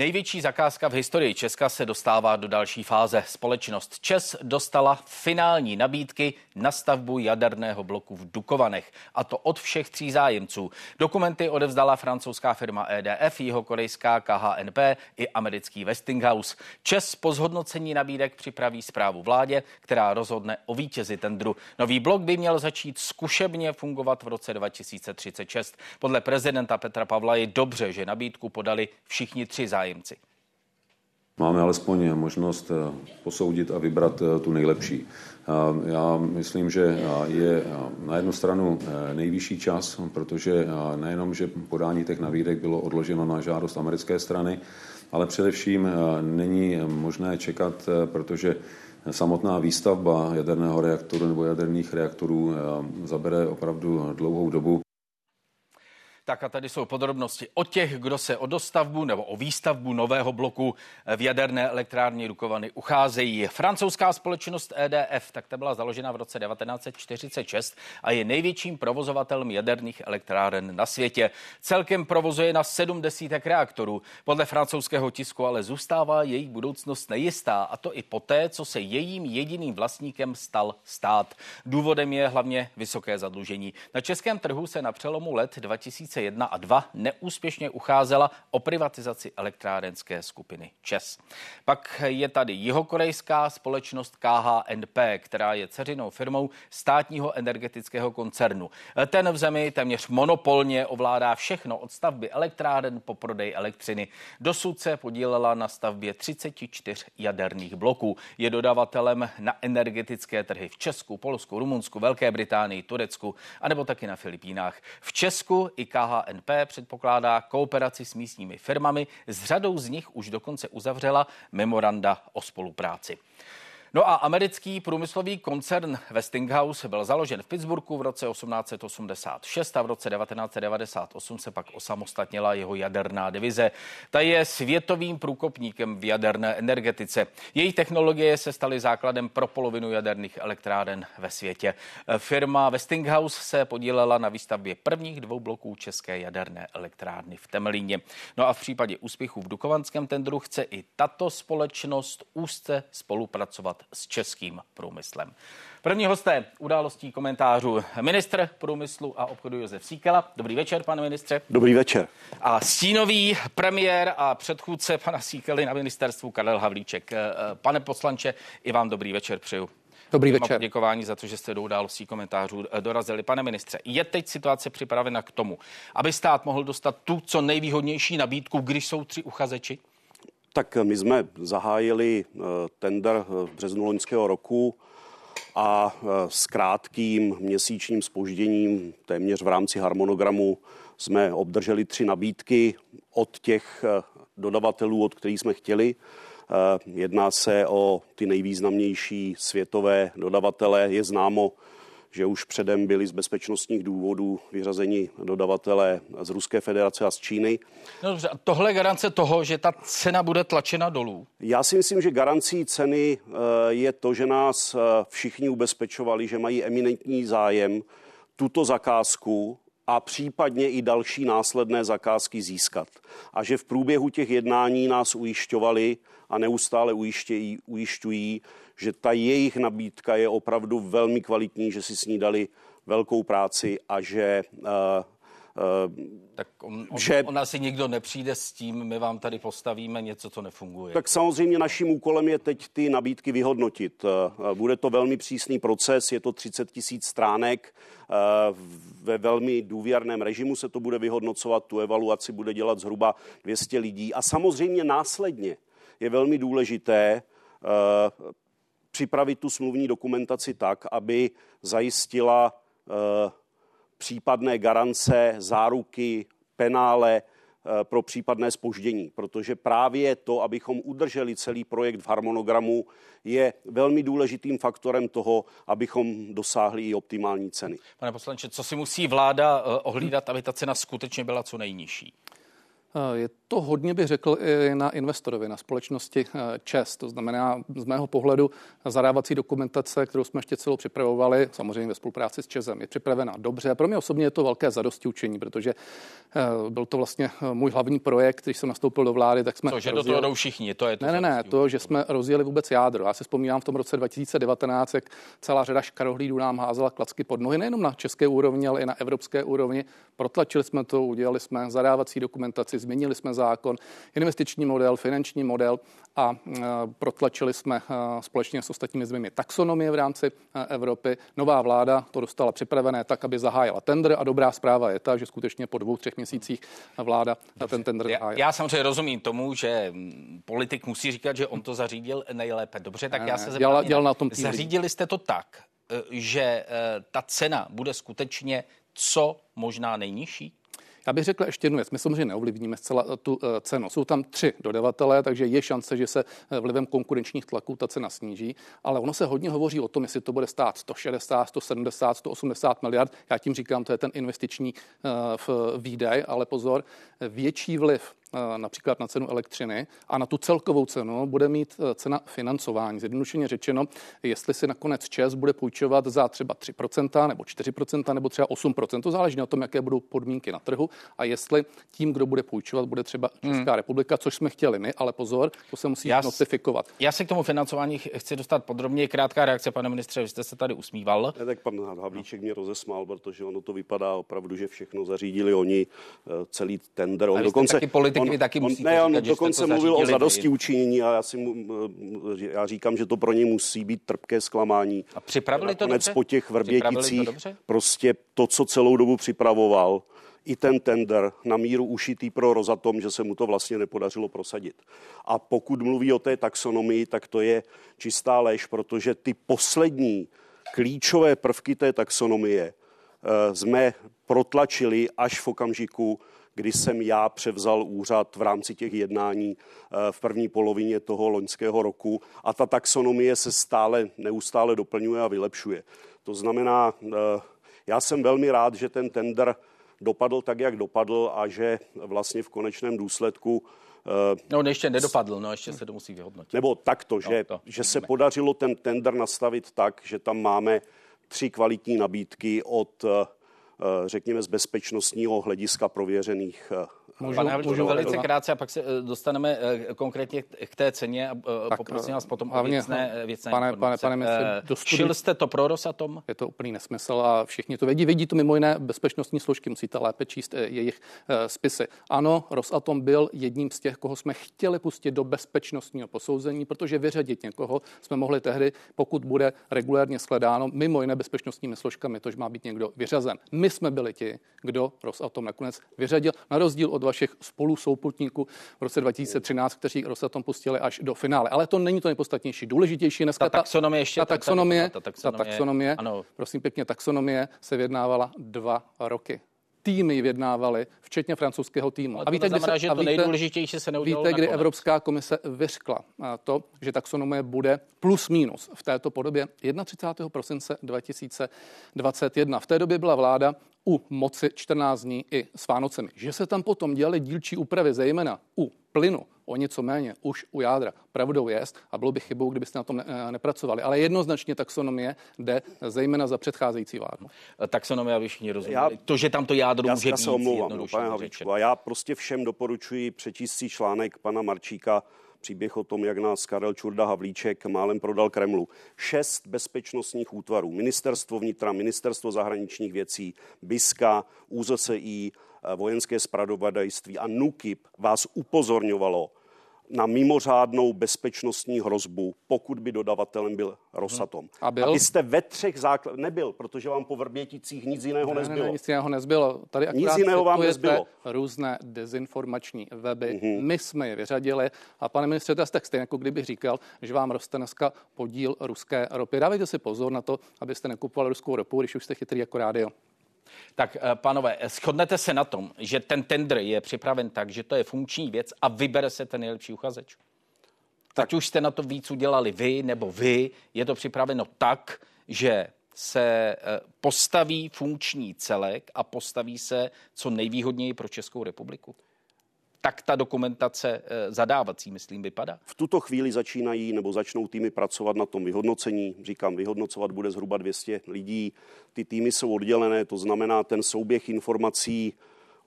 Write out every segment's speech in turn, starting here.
Největší zakázka v historii Česka se dostává do další fáze. Společnost ČES dostala finální nabídky na stavbu jaderného bloku v Dukovanech, a to od všech tří zájemců. Dokumenty odevzdala francouzská firma EDF, jeho korejská KHNP i americký Westinghouse. ČES po zhodnocení nabídek připraví zprávu vládě, která rozhodne o vítězi tendru. Nový blok by měl začít zkušebně fungovat v roce 2036. Podle prezidenta Petra Pavla je dobře, že nabídku podali všichni tři zájemci zájemci. Máme alespoň možnost eh, posoudit a vybrat eh, tu nejlepší. Eh, já myslím, že je na jednu stranu nejvyšší čas, protože nejenom, že podání těch navídek bylo odloženo na žádost americké strany, ale především není možné čekat, protože samotná výstavba jaderného reaktoru nebo jaderných reaktorů zabere opravdu dlouhou dobu. Tak a tady jsou podrobnosti o těch, kdo se o dostavbu nebo o výstavbu nového bloku v jaderné elektrárně Dukovany ucházejí. Francouzská společnost EDF, tak ta byla založena v roce 1946 a je největším provozovatelem jaderných elektráren na světě. Celkem provozuje na 70 reaktorů. Podle francouzského tisku ale zůstává jejich budoucnost nejistá a to i poté, co se jejím jediným vlastníkem stal stát. Důvodem je hlavně vysoké zadlužení. Na českém trhu se na přelomu let 2000 1 a 2 neúspěšně ucházela o privatizaci elektrárenské skupiny ČES. Pak je tady jihokorejská společnost KHNP, která je ceřinou firmou státního energetického koncernu. Ten v zemi téměř monopolně ovládá všechno od stavby elektráren po prodej elektřiny. Dosud se podílela na stavbě 34 jaderných bloků. Je dodavatelem na energetické trhy v Česku, Polsku, Rumunsku, Velké Británii, Turecku a nebo taky na Filipínách. V Česku i KHNP KHNP předpokládá kooperaci s místními firmami, s řadou z nich už dokonce uzavřela memoranda o spolupráci. No a americký průmyslový koncern Westinghouse byl založen v Pittsburghu v roce 1886 a v roce 1998 se pak osamostatnila jeho jaderná divize. Ta je světovým průkopníkem v jaderné energetice. Její technologie se staly základem pro polovinu jaderných elektráren ve světě. Firma Westinghouse se podílela na výstavbě prvních dvou bloků české jaderné elektrárny v Temelíně. No a v případě úspěchu v Dukovanském tendru chce i tato společnost úzce spolupracovat s českým průmyslem. První hosté událostí komentářů ministr průmyslu a obchodu Josef Síkela. Dobrý večer, pane ministře. Dobrý večer. A stínový premiér a předchůdce pana Síkely na ministerstvu Karel Havlíček. Eh, pane poslanče, i vám dobrý večer přeju. Dobrý večer. Děkování za to, že jste do událostí komentářů eh, dorazili. Pane ministře, je teď situace připravena k tomu, aby stát mohl dostat tu co nejvýhodnější nabídku, když jsou tři uchazeči? Tak my jsme zahájili eh, tender eh, v březnu loňského roku a eh, s krátkým měsíčním spožděním, téměř v rámci harmonogramu, jsme obdrželi tři nabídky od těch dodavatelů, od kterých jsme chtěli. Jedná se o ty nejvýznamnější světové dodavatele. Je známo, že už předem byli z bezpečnostních důvodů vyřazeni dodavatelé z Ruské federace a z Číny. No dobře, a tohle je garance toho, že ta cena bude tlačena dolů? Já si myslím, že garancí ceny eh, je to, že nás eh, všichni ubezpečovali, že mají eminentní zájem tuto zakázku a případně i další následné zakázky získat. A že v průběhu těch jednání nás ujišťovali a neustále ujištějí, ujišťují, že ta jejich nabídka je opravdu velmi kvalitní, že si s ní dali velkou práci a že uh, tak on, on, že, on asi nikdo nepřijde s tím, my vám tady postavíme něco, co nefunguje. Tak samozřejmě naším úkolem je teď ty nabídky vyhodnotit. Eh, bude to velmi přísný proces, je to 30 tisíc stránek, ve velmi důvěrném režimu se to bude vyhodnocovat, tu evaluaci bude dělat zhruba 200 lidí a samozřejmě následně je velmi důležité připravit tu smluvní dokumentaci tak, aby zajistila eh, případné garance, záruky, penále eh, pro případné spoždění, protože právě to, abychom udrželi celý projekt v harmonogramu, je velmi důležitým faktorem toho, abychom dosáhli i optimální ceny. Pane poslanče, co si musí vláda eh, ohlídat, aby ta cena skutečně byla co nejnižší? Je to hodně bych řekl i na investorovi, na společnosti eh, ČES. To znamená z mého pohledu zadávací dokumentace, kterou jsme ještě celou připravovali, samozřejmě ve spolupráci s ČESem, je připravena dobře. Pro mě osobně je to velké zadosti učení, protože eh, byl to vlastně eh, můj hlavní projekt, když jsem nastoupil do vlády, tak jsme. To, že rozjeli... do toho jdou všichni, to je to. Ne, ne, ne, to, že jsme rozjeli vůbec jádro. Já si vzpomínám v tom roce 2019, jak celá řada škarohlídů nám házela klacky pod nohy, nejenom na české úrovni, ale i na evropské úrovni. Protlačili jsme to, udělali jsme zadávací dokumentaci, změnili jsme zákon, investiční model, finanční model a e, protlačili jsme e, společně s ostatními zeměmi taxonomie v rámci e, Evropy. Nová vláda to dostala připravené tak, aby zahájila tender a dobrá zpráva je ta, že skutečně po dvou, třech měsících vláda Dobře. ten tender zahájila. Já, já samozřejmě rozumím tomu, že politik musí říkat, že on to zařídil nejlépe. Dobře, tak ne, já se zeptám. Dělal, na tom Zařídili jste to tak, že ta cena bude skutečně co možná nejnižší? Já bych řekl ještě jednu věc. My samozřejmě neovlivníme zcela eh, tu eh, cenu. Jsou tam tři dodavatelé, takže je šance, že se eh, vlivem konkurenčních tlaků ta cena sníží, ale ono se hodně hovoří o tom, jestli to bude stát 160, 170, 180 miliard. Já tím říkám, to je ten investiční výdaj, ale pozor, větší vliv například na cenu elektřiny a na tu celkovou cenu bude mít e, cena financování. Zjednodušeně řečeno, jestli si nakonec ČES bude půjčovat za třeba 3% nebo 4% nebo třeba 8%, to záleží na tom, jaké budou podmínky na trhu a jestli tím, kdo bude půjčovat, bude třeba hmm. Česká hmm. republika, což jsme chtěli my, ale pozor, to se musí já, notifikovat. Já se k tomu financování chci dostat podrobně. Krátká reakce, pane ministře, vy jste se tady usmíval. Ne, tak pan Havlíček mě rozesmál, protože ono to vypadá opravdu, že všechno zařídili oni, e, celý tender. On dokonce, taky politik on, vy taky musíte on, ne, on říkat, dokonce mluvil o zadosti učinění a já, si mu, já říkám, že to pro ně musí být trpké zklamání. A připravili to dobře? po těch vrběticích prostě to, co celou dobu připravoval, i ten tender na míru ušitý pro Rozatom, že se mu to vlastně nepodařilo prosadit. A pokud mluví o té taxonomii, tak to je čistá lež, protože ty poslední klíčové prvky té taxonomie eh, jsme protlačili až v okamžiku, kdy jsem já převzal úřad v rámci těch jednání eh, v první polovině toho loňského roku a ta taxonomie se stále, neustále doplňuje a vylepšuje. To znamená, eh, já jsem velmi rád, že ten tender dopadl tak, jak dopadl a že vlastně v konečném důsledku eh, No, ještě nedopadl, no, ještě se to musí vyhodnotit. Nebo takto, že, no, to že se podařilo ten tender nastavit tak, že tam máme tři kvalitní nabídky od řekněme, z bezpečnostního hlediska prověřených eh, Můžu, Pane můžu velice krátce a pak se eh, dostaneme konkrétně k té ceně a tak, poprosím vás potom o věcné, věcné pane, pane, pane ministře, Šil jste to pro Rosatom? Je to úplný nesmysl a všichni to vědí. Vědí to mimo jiné bezpečnostní složky, musíte lépe číst jejich spisy. Ano, Rosatom byl jedním z těch, koho jsme chtěli pustit do bezpečnostního posouzení, protože vyřadit někoho jsme mohli tehdy, pokud bude regulérně sledáno mimo jiné bezpečnostními složkami, tož má být někdo vyřazen. My jsme byli ti, kdo Rosatom nakonec vyřadil, na rozdíl od vašich spolu souputníků v roce 2013, kteří Rosatom pustili až do finále. Ale to není to nejpodstatnější. Důležitější dneska ta taxonomie, ještě ta taxonomie, ta taxonomie, ta taxonomie ano. prosím pěkně, taxonomie se vyjednávala dva roky týmy vyjednávaly, včetně francouzského týmu. Ale a víte, kdy se, že to nejdůležitější se Víte, kdy nakonec. Evropská komise vyřkla to, že taxonomie bude plus minus v této podobě 31. prosince 2021. V té době byla vláda u moci 14 dní i s Vánocemi. Že se tam potom dělaly dílčí úpravy, zejména u plynu, o něco méně už u jádra. Pravdou je, a bylo by chybou, kdybyste na tom ne, eh, nepracovali. Ale jednoznačně taxonomie jde zejména za předcházející vládu. Eh, taxonomie, aby všichni rozuměli. Já, to, že tam to jádro já, může já být. se omlouvám, no, pane Havlíčku, a já prostě všem doporučuji přečíst si článek pana Marčíka příběh o tom, jak nás Karel Čurda Havlíček málem prodal Kremlu. Šest bezpečnostních útvarů, ministerstvo vnitra, ministerstvo zahraničních věcí, BISKA, UZSI, eh, vojenské spravodajství a NUKIP vás upozorňovalo na mimořádnou bezpečnostní hrozbu, pokud by dodavatelem byl Rosatom. A byl? A vy jste ve třech základech, nebyl, protože vám po Vrběticích nic jiného ne, nezbylo. Ne, ne, nic jiného nezbylo. Tady nic jiného vám nezbylo. různé dezinformační weby. Mm-hmm. My jsme je vyřadili a pane ministře, to je stejně, jako kdybych říkal, že vám roste dneska podíl ruské ropy. Dávejte si pozor na to, abyste nekupovali ruskou ropu, když už jste chytrý jako rádio. Tak, eh, pánové, shodnete se na tom, že ten tender je připraven tak, že to je funkční věc a vybere se ten nejlepší uchazeč? Tak. Ať už jste na to víc udělali vy nebo vy, je to připraveno tak, že se eh, postaví funkční celek a postaví se co nejvýhodněji pro Českou republiku? Tak ta dokumentace eh, zadávací, myslím, vypadá? V tuto chvíli začínají nebo začnou týmy pracovat na tom vyhodnocení. Říkám, vyhodnocovat bude zhruba 200 lidí. Ty týmy jsou oddělené, to znamená, ten souběh informací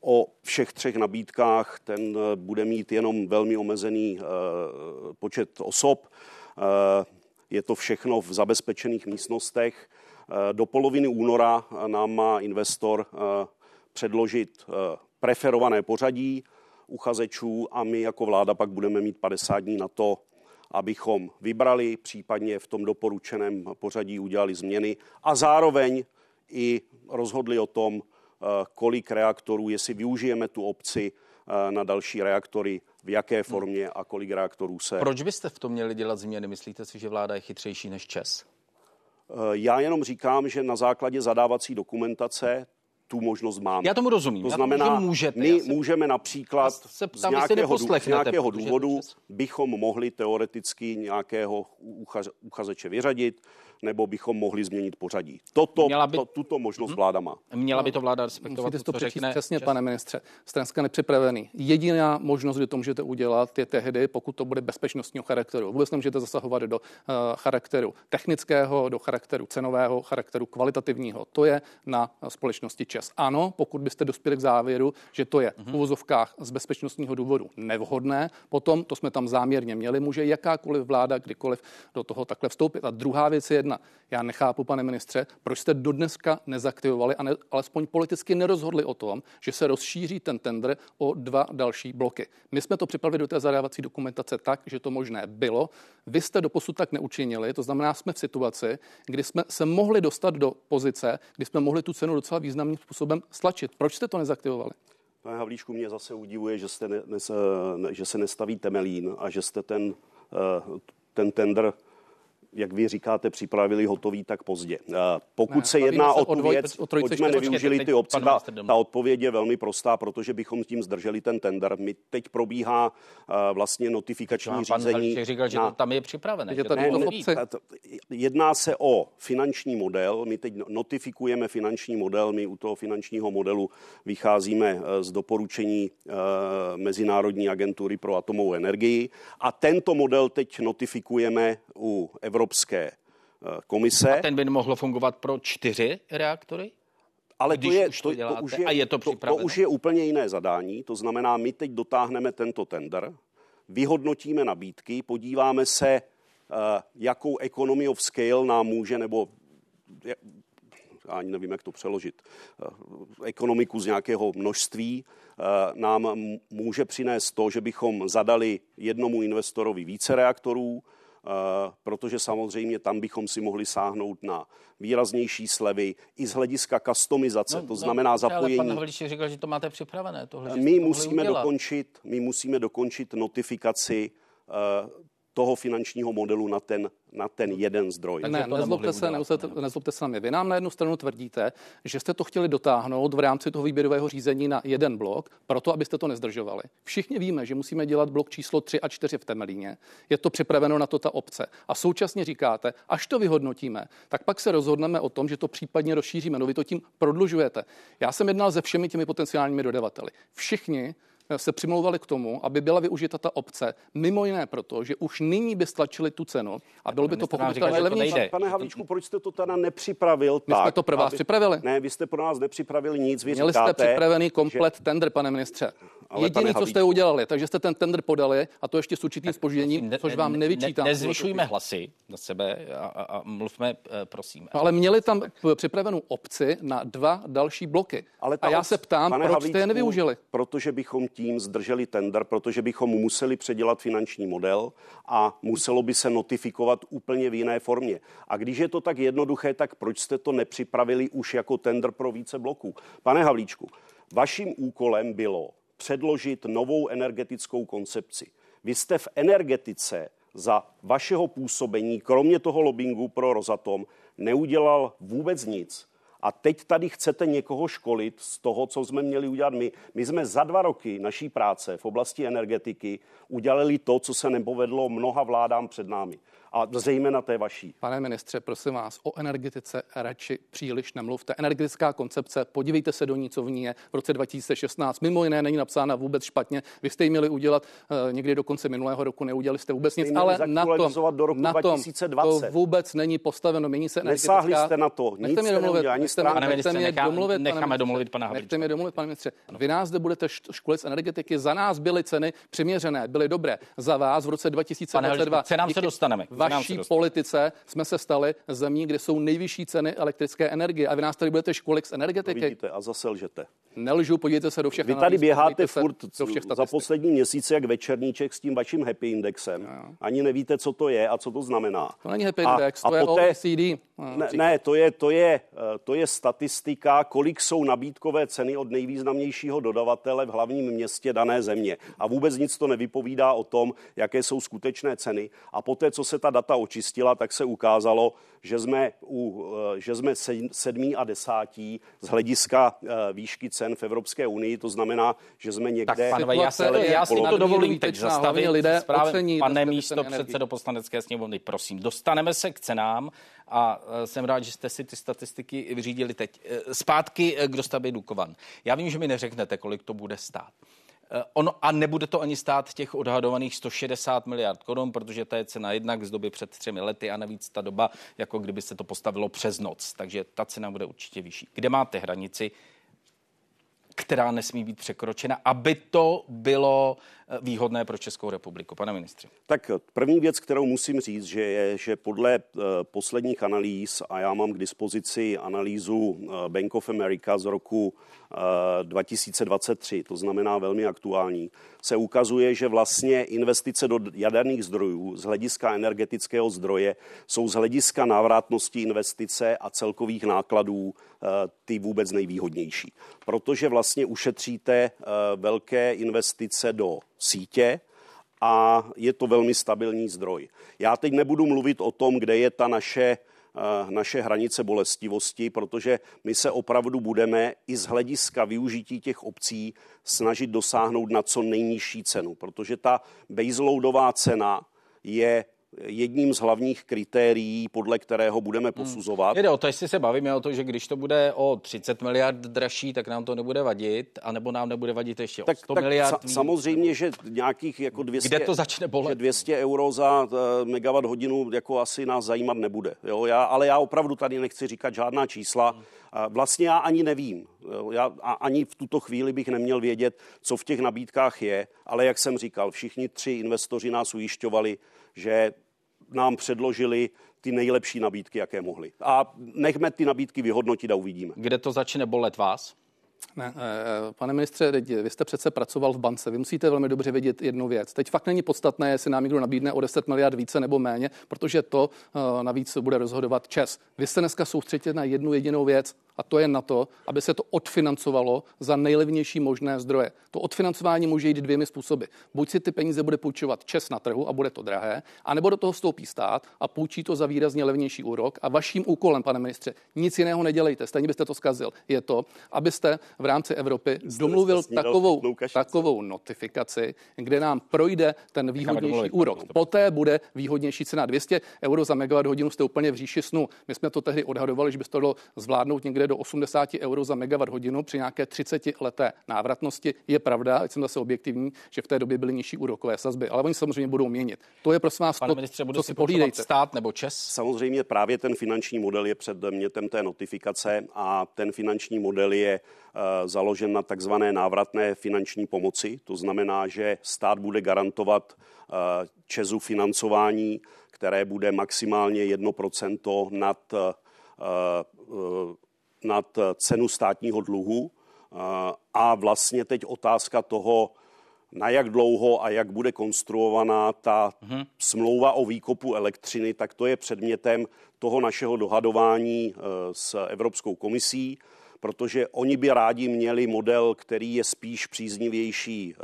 o všech třech nabídkách, ten eh, bude mít jenom velmi omezený uh, počet osob. Je to všechno v zabezpečených místnostech. Do poloviny února nám má investor předložit preferované pořadí uchazečů a my jako vláda pak budeme mít 50 dní na to, abychom vybrali, případně v tom doporučeném pořadí udělali změny a zároveň i rozhodli o tom, eh, kolik reaktorů, jestli využijeme tu obci eh, na další reaktory, v jaké formě a kolik reaktorů se. Proč byste v tom měli dělat změny? Myslíte si, že vláda je chytřejší než Čes? Eh, já jenom říkám, že na základě zadávací dokumentace tu možnost máme. Já tomu rozumím. To znamená, tomu, můžete, my se... můžeme například se z nějakého, z nějakého důvodu bychom mohli teoreticky nějakého uchazeče vyřadit, nebo bychom mohli změnit pořadí. Toto, Měla by... to, tuto možnost hmm. vláda má. Měla by to vláda respektovat, Musíte to, to řekne. Přesně, čas. pane ministře. Jste dneska nepřipravený. Jediná možnost, kdy to můžete udělat, je tehdy, pokud to bude bezpečnostního charakteru. Vůbec nemůžete zasahovat do uh, charakteru technického, do charakteru cenového, charakteru kvalitativního. To je na společnosti ČES. Ano, pokud byste dospěli k závěru, že to je v mhm. uvozovkách z bezpečnostního důvodu nevhodné, potom, to jsme tam záměrně měli, může jakákoliv vláda kdykoliv do toho takhle vstoupit. A druhá věc je jedna, jedna. Já nechápu, pane ministře, proč jste do dneska nezaktivovali a ne, alespoň politicky nerozhodli o tom, že se rozšíří ten tender o dva další bloky. My jsme to připravili do té zadávací dokumentace tak, že to možné bylo. Vy jste do posud tak neučinili, to znamená, jsme v situaci, kdy jsme se mohli dostat do pozice, kdy jsme mohli tu cenu docela významným způsobem stlačit. Proč jste to nezaktivovali? Pane Havlíčku, mě zase udivuje, že, jste ne, ne, že se nestaví temelín a že jste ten, eh, ten tender jak vy říkáte, připravili hotový tak pozdě. Pokud ne, se jedná o tu věc, o jsme nevyužili ty obce, ta, ta odpověď je velmi prostá, protože bychom tím zdrželi ten tender. My teď probíhá uh, vlastně notifikační pan řízení. Pan říkal, že na... to tam je připravené. Že to ne, ne, jedná se o finanční model. My teď notifikujeme finanční model. My u toho finančního modelu vycházíme eh, z doporučení uh, Mezinárodní agentury pro atomovou energii. A tento model teď notifikujeme u Evropské Evropské eh, komise. A ten by mohl fungovat pro čtyři reaktory? Ale to, je, to, to, už je, a je to, to, to už je úplně jiné zadání. To znamená, my teď dotáhneme tento tender, vyhodnotíme nabídky, podíváme se, uh, jakou economy of scale nám může, nebo já ani nevím, jak to přeložit, uh, ekonomiku z nějakého množství nám může přinést to, že bychom zadali jednomu investorovi více reaktorů, Eh, protože samozřejmě tam bychom si mohli sáhnout na výraznější slevy i z hlediska customizace, no, to no, znamená no, zapojení. Ale pan Havlíček říkal, že to máte připravené. Tohle, my, musíme dokončit, my musíme dokončit notifikaci uh, toho finančního modelu na ten, na ten jeden zdroj. Ne, nezlobte se, nezlobte, nezlobte se na mě. Vy nám na jednu stranu tvrdíte, že jste to chtěli dotáhnout v rámci toho výběrového řízení na jeden blok, proto abyste to nezdržovali. Všichni víme, že musíme dělat blok číslo 3 a 4 v Temelíně. Je to připraveno na to ta obce. A současně říkáte, až to vyhodnotíme, tak pak se rozhodneme o tom, že to případně rozšíříme. No vy to tím prodlužujete. Já jsem jednal se všemi těmi potenciálními dodavateli. Všichni se přimlouvali k tomu, aby byla využita ta obce, mimo jiné proto, že už nyní by stlačili tu cenu a bylo by to pochopitelně levnější. Pane Havlíčku, proč jste to teda nepřipravil My tak? jsme to pro vás aby... připravili. Ne, vy jste pro nás nepřipravili nic. Vy Měli říkáte, jste připravený komplet že... tender, pane ministře. Ale Jediný, co jste udělali, takže jste ten tender podali a to ještě s určitým spožděním, ne, což vám nevyčítám. Ne, nezvyšujme hlasy na sebe a, a, a mluvme, eh, prosím. No, ale měli tam připravenou obci na dva další bloky. Ale a já se ptám, proč jste je nevyužili? Protože bychom tím zdrželi tender, protože bychom museli předělat finanční model a muselo by se notifikovat úplně v jiné formě. A když je to tak jednoduché, tak proč jste to nepřipravili už jako tender pro více bloků? Pane Havlíčku, vaším úkolem bylo předložit novou energetickou koncepci. Vy jste v energetice za vašeho působení, kromě toho lobbingu pro Rosatom, neudělal vůbec nic. A teď tady chcete někoho školit z toho, co jsme měli udělat my. My jsme za dva roky naší práce v oblasti energetiky udělali to, co se nepovedlo mnoha vládám před námi a zejména té vaší. Pane ministře, prosím vás, o energetice radši příliš nemluvte. Energetická koncepce, podívejte se do ní, co v ní je v roce 2016. Mimo jiné není napsána vůbec špatně. Vy jste ji měli udělat uh, někdy do konce minulého roku, neudělali jste vůbec nic, ale na tom, do roku na tom 2020. to vůbec není postaveno. Mění se energetická... Nesáhli jste na to, nic mě domluvit, ani nechte, pane ministře, mě nechá, domluvit, necháme pane domluvit pana Nechte mě domluvit, pane ministře. Vy nás zde budete školit z energetiky. Za nás byly ceny přiměřené, byly dobré. Za vás v roce 2022. Pane, cenám se dostaneme. Vaší politice politice jsme se stali zemí, kde jsou nejvyšší ceny elektrické energie. A vy nás tady budete školit z energetiky. No vidíte, a zase lžete. Nelžu, podívejte se do všech Vy tady běháte furt do všech za poslední měsíce jak večerníček s tím vaším happy indexem. No. Ani nevíte, co to je a co to znamená. To není happy a, index, a to a je poté, OECD. No, ne, ne, to je, to, je, to je statistika, kolik jsou nabídkové ceny od nejvýznamnějšího dodavatele v hlavním městě dané země. A vůbec nic to nevypovídá o tom, jaké jsou skutečné ceny. A poté, co se ta data očistila, tak se ukázalo, že jsme, u, eh, že jsme sedmý a desátí z hlediska eh, výšky cen v Evropské unii. To znamená, že jsme někde... Tak panové, já, se, já si to dovolím teď zastavit. Lidé ocení, pane místo předsedo poslanecké sněmovny, prosím, dostaneme se k cenám a eh, jsem rád, že jste si ty statistiky vyřídili teď. Zpátky k dostavbě Dukovan. Já vím, že mi neřeknete, kolik to bude stát. Eh, ono, a nebude to ani stát těch odhadovaných 160 miliard korun, protože to je cena jednak z doby před třemi lety a navíc ta doba, jako kdyby se to postavilo přes noc. Takže ta cena bude určitě vyšší. Kde máte hranici? která nesmí být překročena, aby to bylo eh, výhodné pro Českou republiku. Pane ministře. Tak první věc, kterou musím říct, že je, že podle uh, posledních analýz, a já mám k dispozici analýzu uh, Bank of America z roku 2023, to znamená velmi aktuální, se ukazuje, že vlastně investice do jaderných zdrojů z hlediska energetického zdroje jsou z hlediska návratnosti investice a celkových nákladů eh, ty vůbec nejvýhodnější. Protože vlastně ušetříte eh, velké investice do sítě, a je to velmi stabilní zdroj. Já teď nebudu mluvit o tom, kde je ta naše Eh, naše hranice bolestivosti, protože my se opravdu budeme i z hlediska využití těch obcí snažit dosáhnout na co nejnižší cenu, protože ta baseloadová cena je jedním z hlavních kritérií, podle kterého budeme hmm. posuzovat. Hmm. Jde o to, jestli se bavíme o to, že když to bude o 30 miliard dražší, tak nám to nebude vadit, anebo nám nebude vadit ještě tak, o 100 tak miliard. Sa- samozřejmě, že nějakých jako 200, Kde to začne bolet? 200 euro za uh, megawatt hodinu jako asi nás zajímat nebude. Jo? Já, ale já opravdu tady nechci říkat žádná čísla. Hmm. Vlastně já ani nevím. Já ani v tuto chvíli bych neměl vědět, co v těch nabídkách je, ale jak jsem říkal, všichni tři investoři nás ujišťovali, že nám předložili ty nejlepší nabídky, jaké mohli. A nechme ty nabídky vyhodnotit a uvidíme. Kde to začne bolet vás? Ne, eh, pane ministře, vy jste přece pracoval v bance, vy musíte velmi dobře vědět jednu věc. Teď fakt není podstatné, jestli nám někdo nabídne o 10 miliard více nebo méně, protože to eh, navíc bude rozhodovat ČES. Vy jste dneska soustředit na jednu jedinou věc a to je na to, aby se to odfinancovalo za nejlevnější možné zdroje. To odfinancování může jít dvěmi způsoby. Buď si ty peníze bude půjčovat čes na trhu a bude to drahé, anebo do toho vstoupí stát a půjčí to za výrazně levnější úrok. A vaším úkolem, pane ministře, nic jiného nedělejte, stejně byste to zkazil. Je to, abyste v rámci Evropy jste domluvil takovou, takovou notifikaci, kde nám projde ten výhodnější úrok. Poté bude výhodnější cena 200 euro za megawatt hodinu, jste úplně v říši snu. My jsme to tehdy odhadovali, že by to dalo zvládnout někde do 80 euro za megawatt hodinu při nějaké 30 leté návratnosti. Je pravda, ať jsem zase objektivní, že v té době byly nižší úrokové sazby, ale oni samozřejmě budou měnit. To je prosím vás Pane to, ministře, bude si pohlídejte. stát nebo Čes? Samozřejmě právě ten finanční model je předmětem té notifikace a ten finanční model je uh, založen na takzvané návratné finanční pomoci. To znamená, že stát bude garantovat uh, Česu financování, které bude maximálně 1% nad uh, nad cenu státního dluhu a vlastně teď otázka toho, na jak dlouho a jak bude konstruovaná ta mm-hmm. smlouva o výkopu elektřiny, tak to je předmětem toho našeho dohadování s Evropskou komisí, protože oni by rádi měli model, který je spíš příznivější e,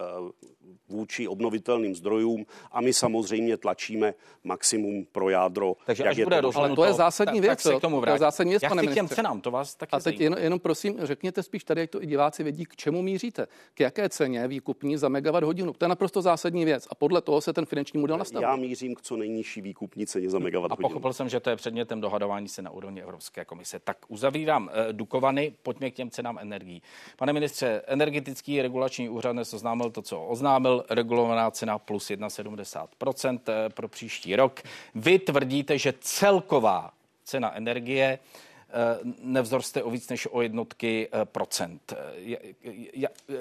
vůči obnovitelným zdrojům a my samozřejmě tlačíme maximum pro jádro. Takže až bude to, ale to je zásadní tak, věc. Tak se k tomu to je zásadní věc, pane těm cenám, to vás taky A teď jen, jenom prosím, řekněte spíš tady, ať to i diváci vědí, k čemu míříte. K jaké ceně výkupní za megawatt hodinu. To je naprosto zásadní věc a podle toho se ten finanční model nastaví. Já mířím k co nejnižší výkupní ceně za megawatt hodinu. A pochopil jsem, že to je předmětem dohadování se na úrovni Evropské komise. Tak uzavírám eh, Dukovany, pojďme k těm cenám energií. Pane ministře, energetický regulační úřad dnes oznámil to, co oznámil, regulovaná cena plus 1,70 eh, pro příští rok. Vy tvrdíte, že celková cena energie eh, nevzroste o víc než o jednotky procent.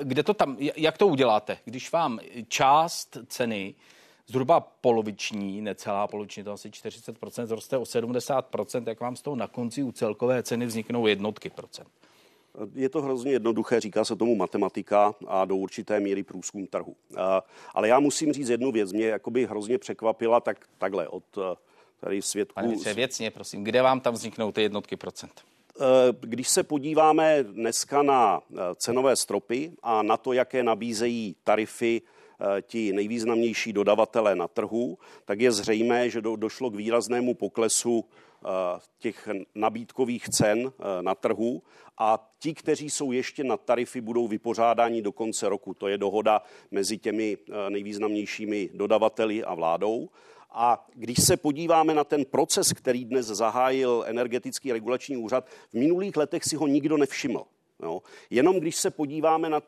Kde to tam, jak to uděláte, když vám část ceny zhruba poloviční, necelá poloviční, to asi 40%, zroste o 70%, jak vám z toho na konci u celkové ceny vzniknou jednotky procent? Je to hrozně jednoduché, říká se tomu matematika a do určité míry průzkum trhu. Ale já musím říct jednu věc, mě jakoby hrozně překvapila tak takhle od eh, tady svědků. Pane více, věcně, prosím, kde vám tam vzniknou ty jednotky procent? Eh, když se podíváme dneska na eh, cenové stropy a na to, jaké nabízejí tarify Eh, ti nejvýznamnější dodavatelé na trhu, tak je zřejmé, že do, došlo k výraznému poklesu eh, těch nabídkových cen eh, na trhu a ti, kteří jsou ještě na tarify, budou vypořádáni do konce roku. To je dohoda mezi těmi nejvýznamnějšími dodavateli a vládou. A když se podíváme na ten proces, který dnes zahájil energetický regulační úřad, v minulých letech si ho nikdo nevšiml. No. Jenom když se podíváme na.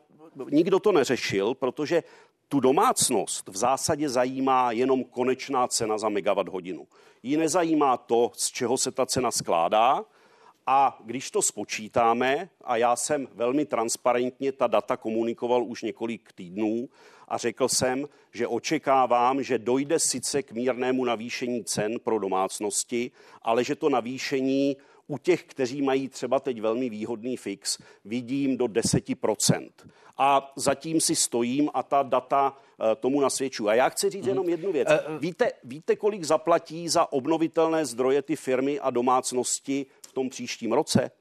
Nikdo to neřešil, protože tu domácnost v zásadě zajímá jenom konečná cena za megawatt hodinu. Jí nezajímá to, z čeho se ta cena skládá, a když to spočítáme, a já jsem velmi transparentně ta data komunikoval už několik týdnů a řekl jsem, že očekávám, že dojde sice k mírnému navýšení cen pro domácnosti, ale že to navýšení u těch, kteří mají třeba teď velmi výhodný fix, vidím do 10%. A zatím si stojím a ta data eh, tomu nasvědčují. A já chci říct jenom jednu věc. Eh, eh. Víte, víte, kolik zaplatí za obnovitelné zdroje ty firmy a domácnosti v tom příštím roce?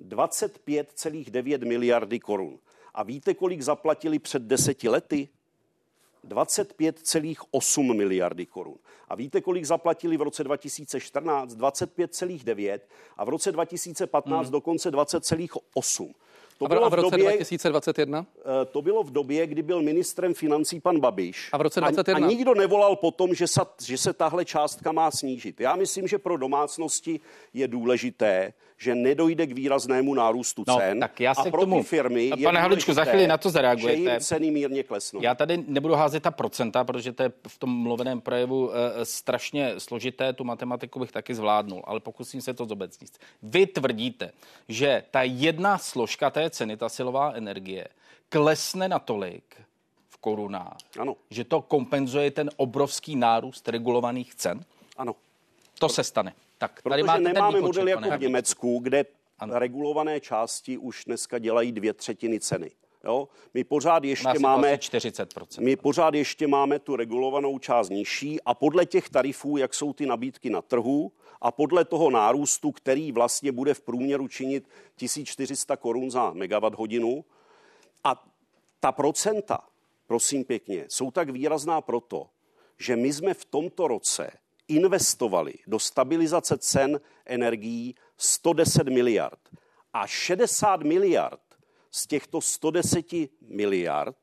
25,9 miliardy korun. A víte, kolik zaplatili před deseti lety? 25,8 miliardy korun. A víte, kolik zaplatili v roce 2014? 25,9 a v roce 2015 hmm. dokonce 20,8. To a, bylo a v roce době, 2021? Eh, to bylo v době, kdy byl ministrem financí pan Babiš. A v roce 2021? A, a nikdo nevolal po tom, že se, že se tahle částka má snížit. Já myslím, že pro domácnosti je důležité, že nedojde k výraznému nárůstu no, cen. Tak já se a pro tomu, ty firmy pane Havličku, za chvíli na to zareagujete. Že jim ceny mírně klesnou. Já tady nebudu házet ta procenta, protože to je v tom mluveném projevu e, strašně složité, tu matematiku bych taky zvládnul, ale pokusím se to zobecnit. Vy tvrdíte, že ta jedna složka té ceny, ta silová energie, klesne natolik, v korunách, ano. že to kompenzuje ten obrovský nárůst regulovaných cen? Ano. To se stane. Tak, Protože tady nemáme model jako v Německu, kde ano. regulované části už dneska dělají dvě třetiny ceny. Jo? My pořád ještě máme 40%. My pořád ještě máme tu regulovanou část nižší a podle těch tarifů, jak jsou ty nabídky na trhu a podle toho nárůstu, který vlastně bude v průměru činit 1400 korun za megawatt hodinu a ta procenta, prosím pěkně, jsou tak výrazná proto, že my jsme v tomto roce investovali do stabilizace cen energií 110 miliard. A 60 miliard z těchto 110 miliard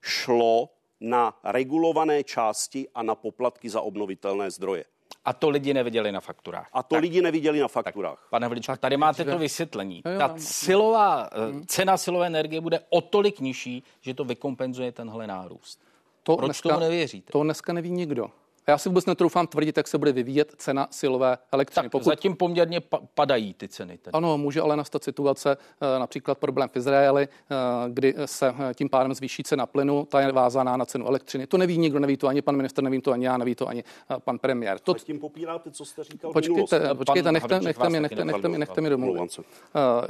šlo na regulované části a na poplatky za obnovitelné zdroje. A to lidi neviděli na fakturách. A to tak. lidi neviděli na fakturách. Tak, pane Vličko, tady máte to vysvětlení. Ta silová, eh, cena silové energie bude o tolik nižší, že to vykompenzuje tenhle nárůst. To Proč dneska, tomu nevěříte? To dneska neví nikdo. A já si vůbec netroufám tvrdit, jak se bude vyvíjet cena silové elektřiny. Tak Pokud... zatím poměrně padají ty ceny. Tedy. Ano, může ale nastat situace, eh, například problém v Izraeli, eh, kdy se eh, tím pádem zvýší cena plynu, ta je vázaná na cenu elektřiny. To neví nikdo, neví to ani pan minister, neví to ani já, neví to ani pan premiér. To... tím popíráte, co jste říkal Počkejte, počkejte nechte, nechte, nechte, nechte, nechte, nechte mi domluvit.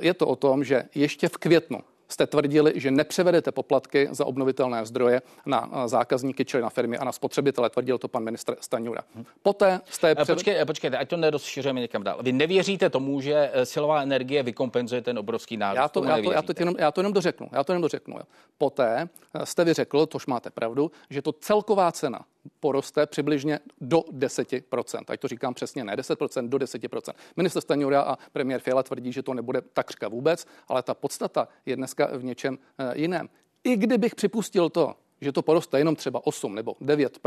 Je to o tom, že ještě v květnu jste tvrdili, že nepřevedete poplatky za obnovitelné zdroje na eh, zákazníky, čili na firmy a na spotřebitele. Tvrdil to pan ministr Staňura. Poté jste... Převed... Počkej, počkejte, ať to nerozšiřujeme někam dál. Vy nevěříte tomu, že silová energie vykompenzuje ten obrovský nárůst? Já to, já to, já to, jenom, já to jenom dořeknu. Já to jenom dořeknu. Jo. Poté jste vy řekl, tož máte pravdu, že to celková cena poroste přibližně do 10%. Ať to říkám přesně, ne 10%, do 10%. Minister Staňura a premiér Fiala tvrdí, že to nebude takřka vůbec, ale ta podstata je dneska v něčem eh, jiném. I kdybych připustil to, že to poroste jenom třeba 8 nebo 9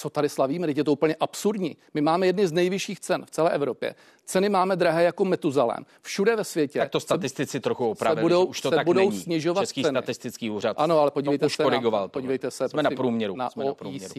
co tady slavíme, teď je to úplně absurdní. My máme jedny z nejvyšších cen v celé Evropě. Ceny máme drahé jako metuzalém. Všude ve světě. Tak to statistici se, trochu opravili, budou, už to se tak budou není. snižovat Český ceny. statistický úřad Ano, ale podívejte se, na, podívejte se Jsme na průměru. Na Jsme OECD na průměru.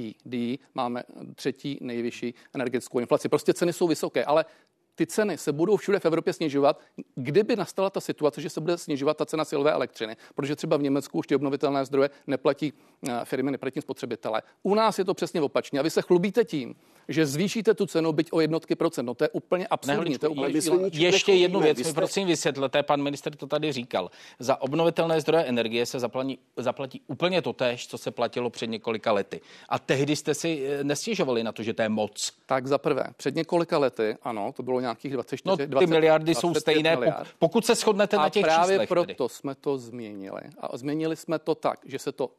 máme třetí nejvyšší energetickou inflaci. Prostě ceny jsou vysoké, ale ty ceny se budou všude v Evropě snižovat, kdyby nastala ta situace, že se bude snižovat ta cena silové elektřiny, protože třeba v Německu už ty obnovitelné zdroje neplatí eh, firmy, neplatí spotřebitele. U nás je to přesně opačně a vy se chlubíte tím, že zvýšíte tu cenu byť o jednotky procent. No to je úplně absurdní. To je úplně Ještě jednu věc mi prosím vysvětlete, pan minister to tady říkal. Za obnovitelné zdroje energie se zaplatí, zaplatí úplně to tež, co se platilo před několika lety. A tehdy jste si eh, nestěžovali na to, že to je moc. Tak za prvé, před několika lety, ano, to bylo nějakých 24, no, ty 20, miliardy 20, jsou stejné, miliard. pokud se shodnete a na těch právě číslech. proto tedy. jsme to změnili. A změnili jsme to tak, že se to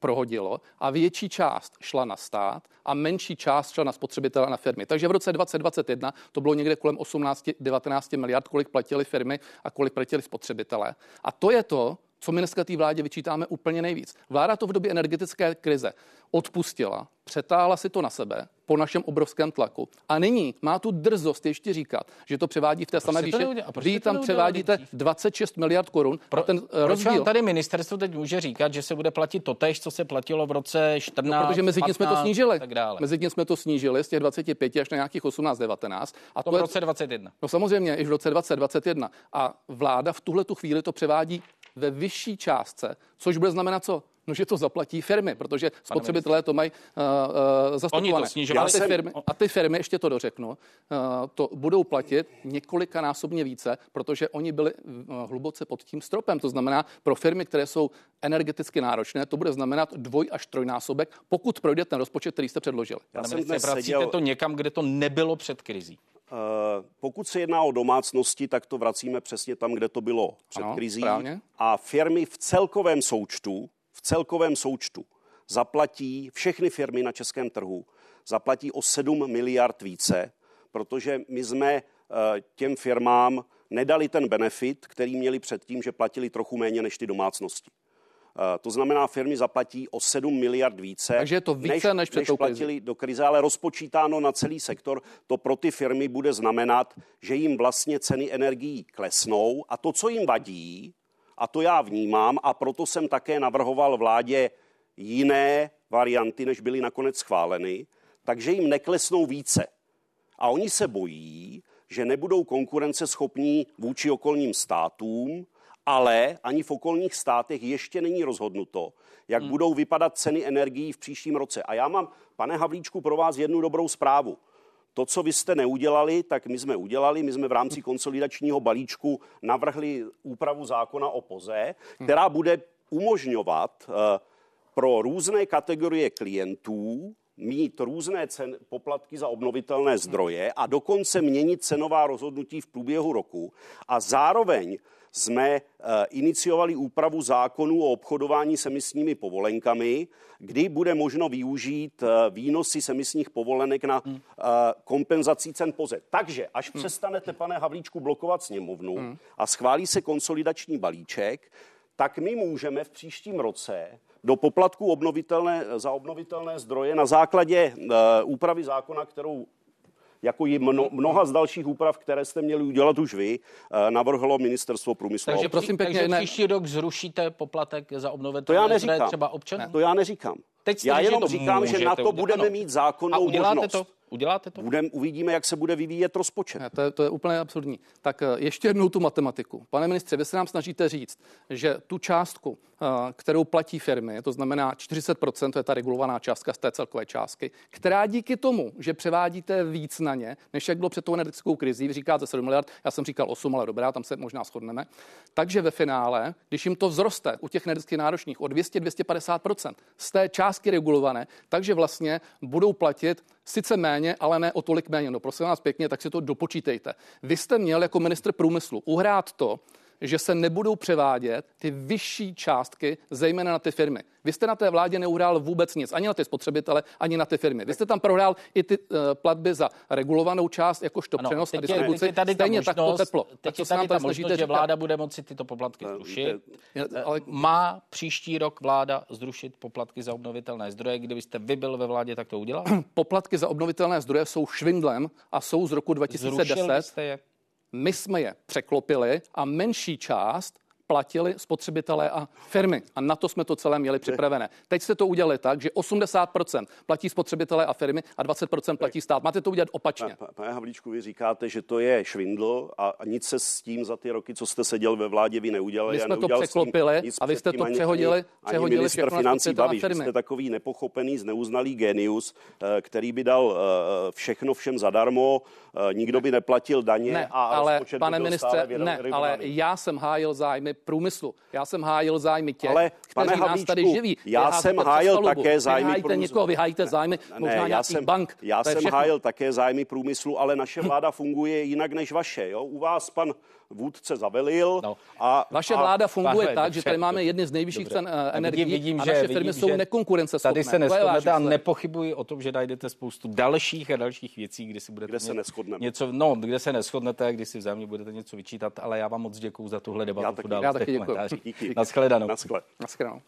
prohodilo a větší část šla na stát a menší část šla na spotřebitele a na firmy. Takže v roce 2021 to bylo někde kolem 18-19 miliard, kolik platili firmy a kolik platili spotřebitele. A to je to, co my dneska té vládě vyčítáme úplně nejvíc. Vláda to v době energetické krize odpustila, přetáhla si to na sebe po našem obrovském tlaku a nyní má tu drzost ještě říkat, že to převádí v té samé výši. Vy tam převádíte 26 miliard korun. Pro, ten proč rozdíl... vám tady ministerstvo teď může říkat, že se bude platit to tež, co se platilo v roce 14, no, protože mezi tím jsme to snížili. Tak dále. Mezi tím jsme to snížili z těch 25 až na nějakých 18, 19. A to, to v roce 21. No samozřejmě, i v roce 2021. A vláda v tuhle tu chvíli to převádí ve vyšší částce, což bude znamenat co? No, že to zaplatí firmy, protože spotřebitelé to mají uh, uh, zastupované. To a, ty firmy, a ty firmy, ještě to dořeknu, uh, to budou platit několika násobně více, protože oni byli uh, hluboce pod tím stropem. To znamená, pro firmy, které jsou energeticky náročné, to bude znamenat dvoj až trojnásobek, pokud projde ten rozpočet, který jste předložili. Já jsem dnes seděl... to někam, kde to nebylo před krizí. Uh, pokud se jedná o domácnosti, tak to vracíme přesně tam, kde to bylo před ano, krizí. Správně. A firmy v celkovém součtu v celkovém součtu zaplatí všechny firmy na českém trhu, zaplatí o 7 miliard více, protože my jsme eh, těm firmám nedali ten benefit, který měli předtím, že platili trochu méně než ty domácnosti. Eh, to znamená, firmy zaplatí o 7 miliard více, Takže je to více, než, než, než platili do krize, ale rozpočítáno na celý sektor. To pro ty firmy bude znamenat, že jim vlastně ceny energií klesnou a to, co jim vadí, a to já vnímám a proto jsem také navrhoval vládě jiné varianty, než byly nakonec schváleny, takže jim neklesnou více. A oni se bojí, že nebudou konkurenceschopní vůči okolním státům, ale ani v okolních státech ještě není rozhodnuto, jak hmm. budou vypadat ceny energií v příštím roce. A já mám, pane Havlíčku, pro vás jednu dobrou zprávu. To, co vy jste neudělali, tak my jsme udělali. My jsme v rámci konsolidačního balíčku navrhli úpravu zákona o POZE, která bude umožňovat eh, pro různé kategorie klientů mít různé cen, poplatky za obnovitelné zdroje a dokonce měnit cenová rozhodnutí v průběhu roku a zároveň jsme eh, iniciovali úpravu zákonu o obchodování s emisními povolenkami, kdy bude možno využít eh, výnosy z emisních povolenek na hmm. Eh, kompenzací cen poze. Takže až hmm. přestanete, pane Havlíčku, blokovat sněmovnu hmm. a schválí se konsolidační balíček, tak my můžeme v příštím roce do poplatku obnovitelné, za obnovitelné zdroje na základě uh, úpravy zákona, kterou jako i mno, mnoha z dalších úprav, které jste měli udělat už vy, eh, navrhlo ministerstvo průmyslu. Takže prosím pěkně, takže příští rok zrušíte poplatek za obnovitelné zdroje třeba občanů? To já neříkám. Teď já jenom říkám, že na to budeme ano. mít zákonnou A uděláte možnost. To? Uděláte to? Budem, uvidíme, jak se bude vyvíjet rozpočet. Ne, to, je, to je úplně absurdní. Tak eh, ještě jednou tu matematiku. Pane ministře, vy se nám snažíte říct, že tu částku kterou platí firmy, to znamená 40%, to je ta regulovaná částka z té celkové částky, která díky tomu, že převádíte víc na ně, než jak bylo před tou energetickou krizí, vy říkáte 7 miliard, já jsem říkal 8, ale dobrá, tam se možná shodneme. Takže ve finále, když jim to vzroste u těch energeticky náročných o 200-250% z té částky regulované, takže vlastně budou platit sice méně, ale ne o tolik méně. No prosím vás pěkně, tak si to dopočítejte. Vy jste měl jako ministr průmyslu uhrát to, že se nebudou převádět ty vyšší částky, zejména na ty firmy. Vy jste na té vládě neuhrál vůbec nic, ani na ty spotřebitele, ani na ty firmy. Vy jste tam prohrál i ty uh, platby za regulovanou část, jakožto ano, přenos a distribuci, je, tady stejně tak to teplo. Teď tak je tady ta možnost, že vláda bude moci tyto poplatky zrušit. Ale... Má příští rok vláda zrušit poplatky za obnovitelné zdroje? Kdybyste vy byl ve vládě, tak to udělal? poplatky za obnovitelné zdroje jsou švindlem a jsou z roku 2010. Zrušil jste je? My jsme je překlopili a menší část platili spotřebitelé a firmy. A na to jsme to celé měli připravené. Teď jste to udělali tak, že 80% platí spotřebitelé a firmy a 20% platí stát. Máte to udělat opačně. Pane Havlíčku, vy říkáte, že to je švindl a nic se s tím za ty roky, co jste seděl ve vládě, vy neudělali. My jsme to překlopili a vy jste to přehodili, ani, přehodili ani minister financí baví, jste takový nepochopený, zneuznalý genius, eh, který by dal eh, všechno všem zadarmo, eh, nikdo by neplatil daně ne, a ale pane ministře, ne, ale já jsem hájil zájmy průmyslu. Já jsem hájil zájmy těch, Ale, kteří Havlíčku, nás tady živí. Já jsem hájil také zájmy průmyslu. někoho, vyhájíte zájmy ne, možná já jsem, bank. Já jsem hájil také zájmy průmyslu, ale naše vláda funguje jinak než vaše. Jo? U vás pan vůdce zavelil. No. A, Vaše vláda funguje a, tak, dobře, že tady máme jedny z nejvyšších dobře. cen uh, energií vidím, a naše že, firmy vidím, jsou nekonkurenceschopné. Tady se neschodnete a nepochybuji o tom, že najdete spoustu dalších a dalších věcí, kde si budete kde se neschodneme. něco, no, kde se neschodnete, kdy si vzájemně budete něco vyčítat, ale já vám moc děkuji za tuhle debatu. Já taky, já taky děkuji. Naschledanou. Naschle. Naschledanou.